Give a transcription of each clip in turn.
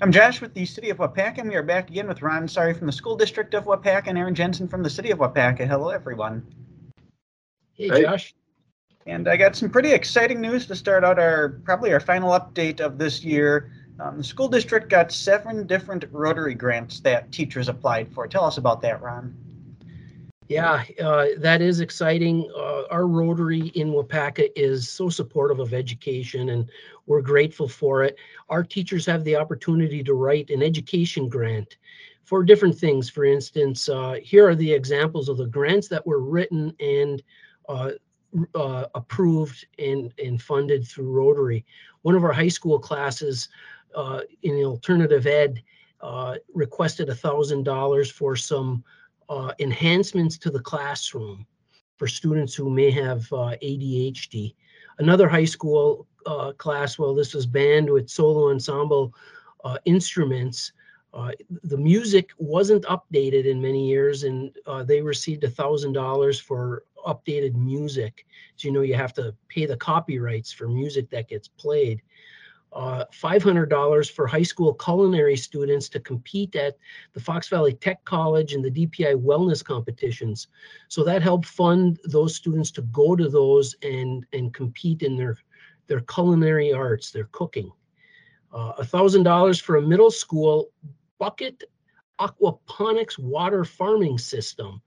I'm Josh with the City of Waupaca, and we are back again with Ron Sorry from the School District of Waupaca and Aaron Jensen from the City of Waupaca. Hello, everyone. Hey, Hey. Josh. And I got some pretty exciting news to start out our probably our final update of this year. Um, the school district got seven different Rotary grants that teachers applied for. Tell us about that, Ron. Yeah, uh, that is exciting. Uh, our Rotary in Waupaca is so supportive of education and we're grateful for it. Our teachers have the opportunity to write an education grant for different things. For instance, uh, here are the examples of the grants that were written and uh, uh, approved and, and funded through Rotary. One of our high school classes uh, in alternative ed requested $1,000 for some uh, enhancements to the classroom for students who may have uh, ADHD. Another high school uh, class, well, this was band with solo ensemble uh, instruments. Uh, the music wasn't updated in many years, and uh, they received a thousand dollars for updated music. So you know you have to pay the copyrights for music that gets played. Uh, $500 for high school culinary students to compete at the Fox Valley Tech College and the DPI wellness competitions. So that helped fund those students to go to those and and compete in their their culinary arts, their cooking. Uh, A thousand dollars for a middle school bucket aquaponics water farming system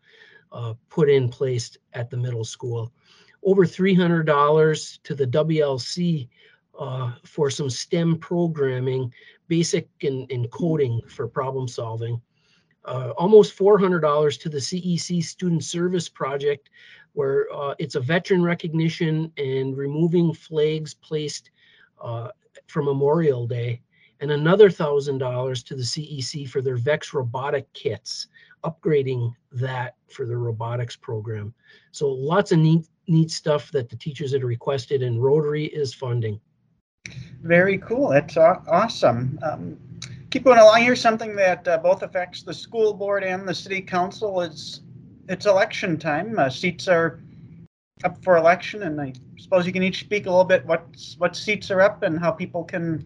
uh, put in place at the middle school. Over three hundred dollars to the WLC uh, for some STEM programming, basic and, coding for problem solving. Uh, almost $400 to the CEC Student Service Project, where uh, it's a veteran recognition and removing flags placed uh, for Memorial Day. And another $1,000 to the CEC for their VEX robotic kits, upgrading that for the robotics program. So lots of neat, neat stuff that the teachers had requested and Rotary is funding. Very cool. That's awesome. Um, keep going along here. Something that uh, both affects the school board and the city council is it's election time. Uh, seats are up for election, and I suppose you can each speak a little bit what what seats are up and how people can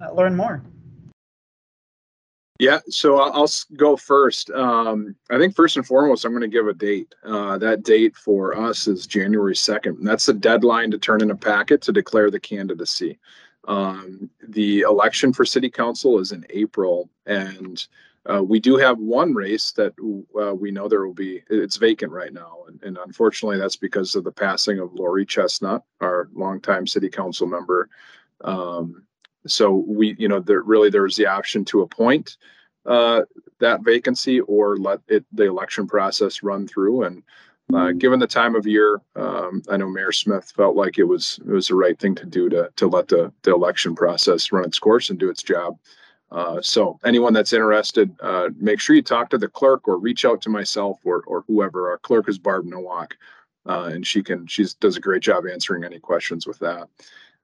uh, learn more. Yeah, so I'll, go first. Um, I think first and foremost, I'm going to give a date. Uh, that date for us is January 2nd. And that's the deadline to turn in a packet to declare the candidacy. Um, the election for city council is in April, and uh, we do have one race that uh, we know there will be. It's vacant right now, and, and unfortunately, that's because of the passing of Lori Chestnut, our longtime city council member. Um, so we, you know, there really there's the option to appoint uh, that vacancy or let it the election process run through. And uh, given the time of year, um, I know Mayor Smith felt like it was it was the right thing to do to to let the the election process run its course and do its job. Uh, so anyone that's interested, uh, make sure you talk to the clerk or reach out to myself or or whoever. Our clerk is Barb Nowak, uh, and she can she's does a great job answering any questions with that.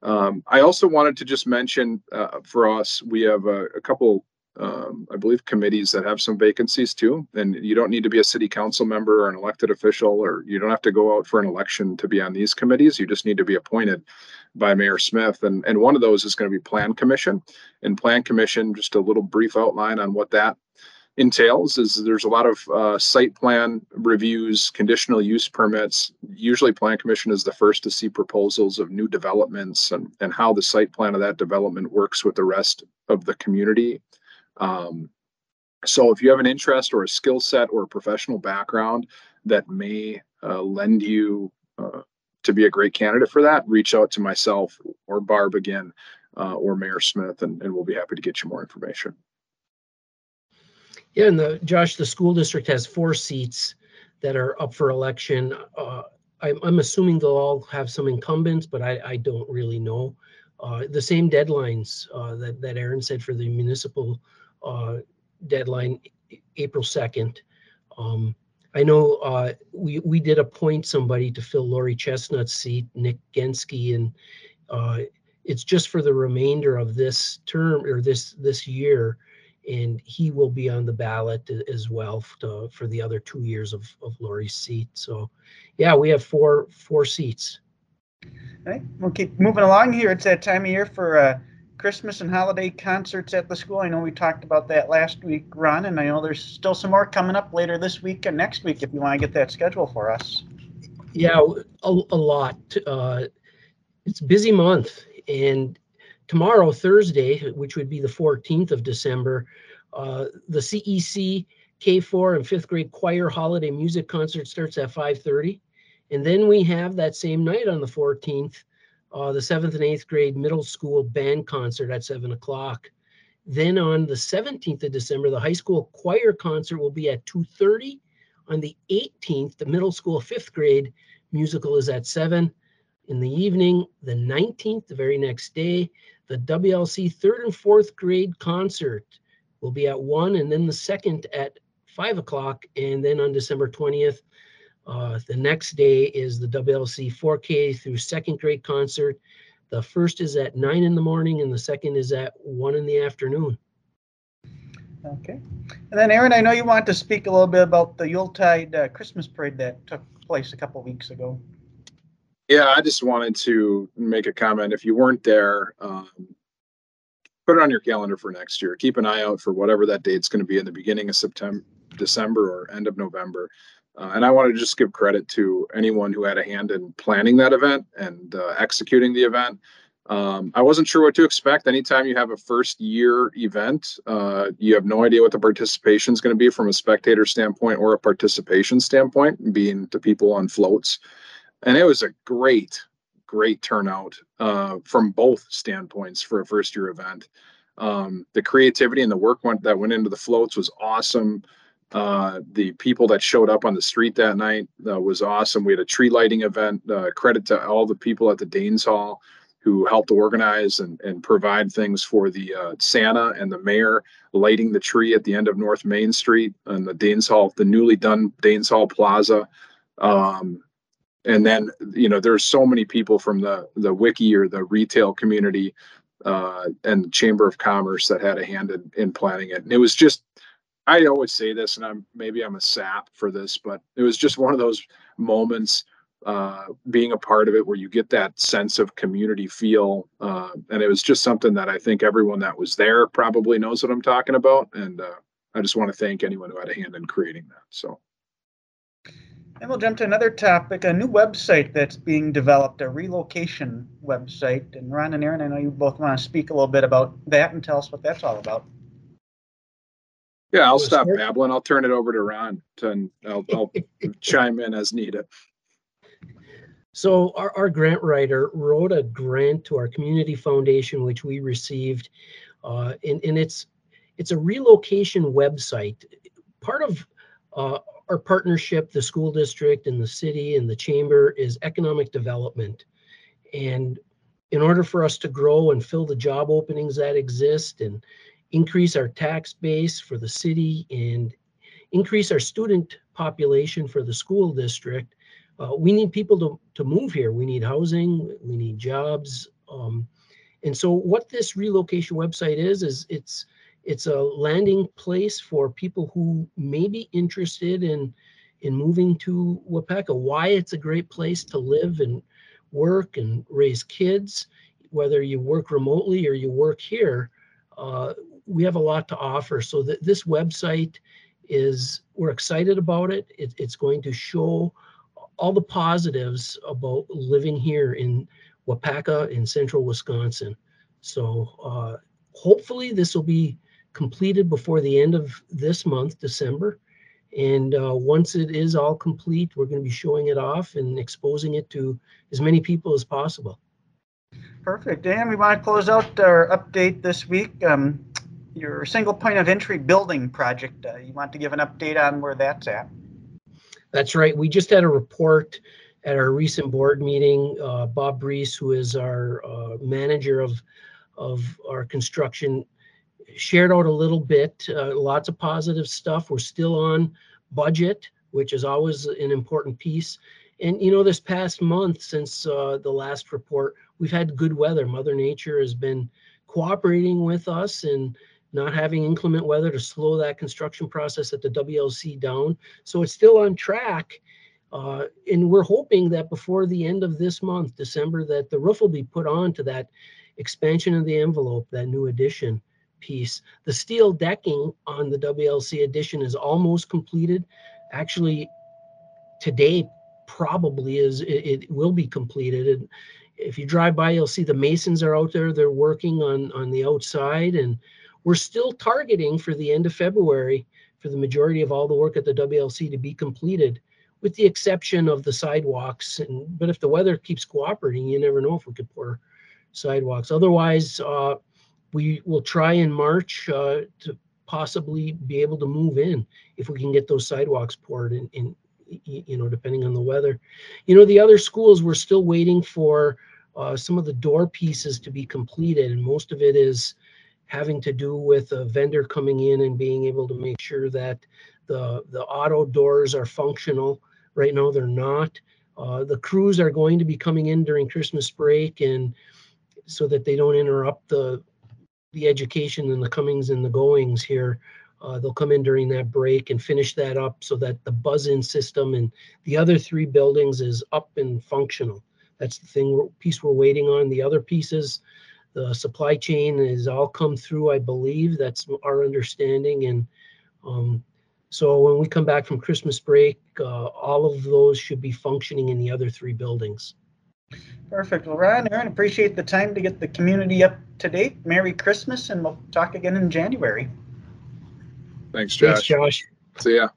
Um, I also wanted to just mention uh, for us, we have a, a couple, um, I believe, committees that have some vacancies too. And you don't need to be a city council member or an elected official, or you don't have to go out for an election to be on these committees. You just need to be appointed by Mayor Smith. And, and one of those is going to be Plan Commission. And Plan Commission, just a little brief outline on what that entails is there's a lot of uh, site plan reviews, conditional use permits. Usually plan commission is the first to see proposals of new developments and, and how the site plan of that development works with the rest of the community. Um, so if you have an interest or a skill set or a professional background that may uh, lend you uh, to be a great candidate for that, reach out to myself or Barb again uh, or Mayor Smith, and, and we'll be happy to get you more information. Yeah, and the, Josh, the school district has four seats that are up for election. Uh, I'm, I'm assuming they'll all have some incumbents, but I, I don't really know. Uh, the same deadlines, uh, that, that Aaron said for the municipal, uh, deadline, April second. Um, I know, uh, we, we did appoint somebody to fill Lori Chestnut's seat, Nick Gensky, and, uh, it's just for the remainder of this term or this, this year and he will be on the ballot as well to- for the other two years of, of Lori's seat. So, yeah, we have four, four seats. All right, we'll keep moving along here. It's that time of year for uh, Christmas and holiday concerts at the school. I know we talked about that last week, Ron, and I know there's still some more coming up later this week and next week if you want to get that schedule for us. Yeah, a, a lot. Uh, it's busy month, and tomorrow, Thursday, which would be the 14th of December, uh, the CEC K4 and fifth grade choir holiday music concert starts at 5:30, and then we have that same night on the 14th, uh, the seventh and eighth grade middle school band concert at seven o'clock. Then on the 17th of December, the high school choir concert will be at 2:30. On the 18th, the middle school fifth grade musical is at seven in the evening. The 19th, the very next day, the WLC third and fourth grade concert will be at one, and then the second at five o'clock. And then on December 20th, uh, the next day is the WLC 4K through second grade concert. The first is at nine in the morning, and the second is at one in the afternoon. Okay. And then, Aaron, I know you want to speak a little bit about the Yuletide uh, Christmas parade that took place a couple weeks ago. Yeah, I just wanted to make a comment. If you weren't there, um, put it on your calendar for next year. Keep an eye out for whatever that date's going to be in the beginning of September, December, or end of November. Uh, and I want to just give credit to anyone who had a hand in planning that event and uh, executing the event. Um, I wasn't sure what to expect. Anytime you have a first year event, uh, you have no idea what the participation is going to be from a spectator standpoint or a participation standpoint, being the people on floats. And it was a great, great turnout uh, from both standpoints for a first year event. Um, the creativity and the work went, that went into the floats was awesome. Uh, the people that showed up on the street that night uh, was awesome. We had a tree lighting event. Uh, credit to all the people at the Danes Hall who helped organize and, and provide things for the uh, Santa and the mayor lighting the tree at the end of North Main Street and the Danes Hall, the newly done Danes Hall Plaza. Um, and then, you know, there's so many people from the the wiki or the retail community uh, and Chamber of Commerce that had a hand in, in planning it. And it was just I always say this, and I'm maybe I'm a sap for this, but it was just one of those moments uh, being a part of it where you get that sense of community feel. Uh, and it was just something that I think everyone that was there probably knows what I'm talking about. And uh, I just want to thank anyone who had a hand in creating that. So. And we'll jump to another topic, a new website that's being developed, a relocation website. And Ron and Aaron, I know you both want to speak a little bit about that and tell us what that's all about. Yeah, I'll stop babbling. I'll turn it over to Ron to, and I'll, I'll chime in as needed. So our, our grant writer wrote a grant to our community foundation, which we received, uh, and, and it's it's a relocation website. Part of uh, our partnership, the school district and the city and the chamber, is economic development. And in order for us to grow and fill the job openings that exist and increase our tax base for the city and increase our student population for the school district, uh, we need people to, to move here. We need housing, we need jobs. Um, and so what this relocation website is, is it's it's a landing place for people who may be interested in in moving to Waupaca, why it's a great place to live and work and raise kids, whether you work remotely or you work here. Uh, we have a lot to offer. So that this website is, we're excited about it. it. It's going to show all the positives about living here in Waupaca in central Wisconsin. So uh, hopefully this will be completed before the end of this month, December. And uh, once it is all complete, we're going to be showing it off and exposing it to as many people as possible. Perfect. Dan, we want to close out our update this week. Um, your single point of entry building project. Uh, you want to give an update on where that's at? That's right. We just had a report at our recent board meeting. Uh, Bob Brees, who is our uh, manager of of our construction, shared out a little bit. Uh, lots of positive stuff. We're still on budget, which is always an important piece. And you know, this past month since uh, the last report, we've had good weather. Mother Nature has been cooperating with us and not having inclement weather to slow that construction process at the WLC down. So it's still on track. Uh, and we're hoping that before the end of this month, December, that the roof will be put on to that expansion of the envelope, that new addition piece. The steel decking on the WLC addition is almost completed. Actually, today probably is, it, it will be completed. And if you drive by, you'll see the masons are out there. They're working on, on the outside and we're still targeting for the end of February for the majority of all the work at the WLC to be completed with the exception of the sidewalks. And, but if the weather keeps cooperating, you never know if we could pour sidewalks. Otherwise, uh, we will try in March uh, to possibly be able to move in if we can get those sidewalks poured in, in you know, depending on the weather. You know, the other schools, we're still waiting for uh, some of the door pieces to be completed, and most of it is having to do with a vendor coming in and being able to make sure that the the auto doors are functional. Right now, they're not. Uh, the crews are going to be coming in during Christmas break, and so that they don't interrupt the the education and the comings and the goings here. Uh, they'll come in during that break and finish that up so that the buzz-in system and the other three buildings is up and functional. That's the thing piece we're waiting on. The other pieces, the supply chain is all come through, I believe. That's our understanding. And um, so when we come back from Christmas break, uh, all of those should be functioning in the other three buildings. Perfect. Well, Ron, Aaron, appreciate the time to get the community up to date. Merry Christmas, and we'll talk again in January. Thanks, Josh. Thanks, Josh. Josh. See ya.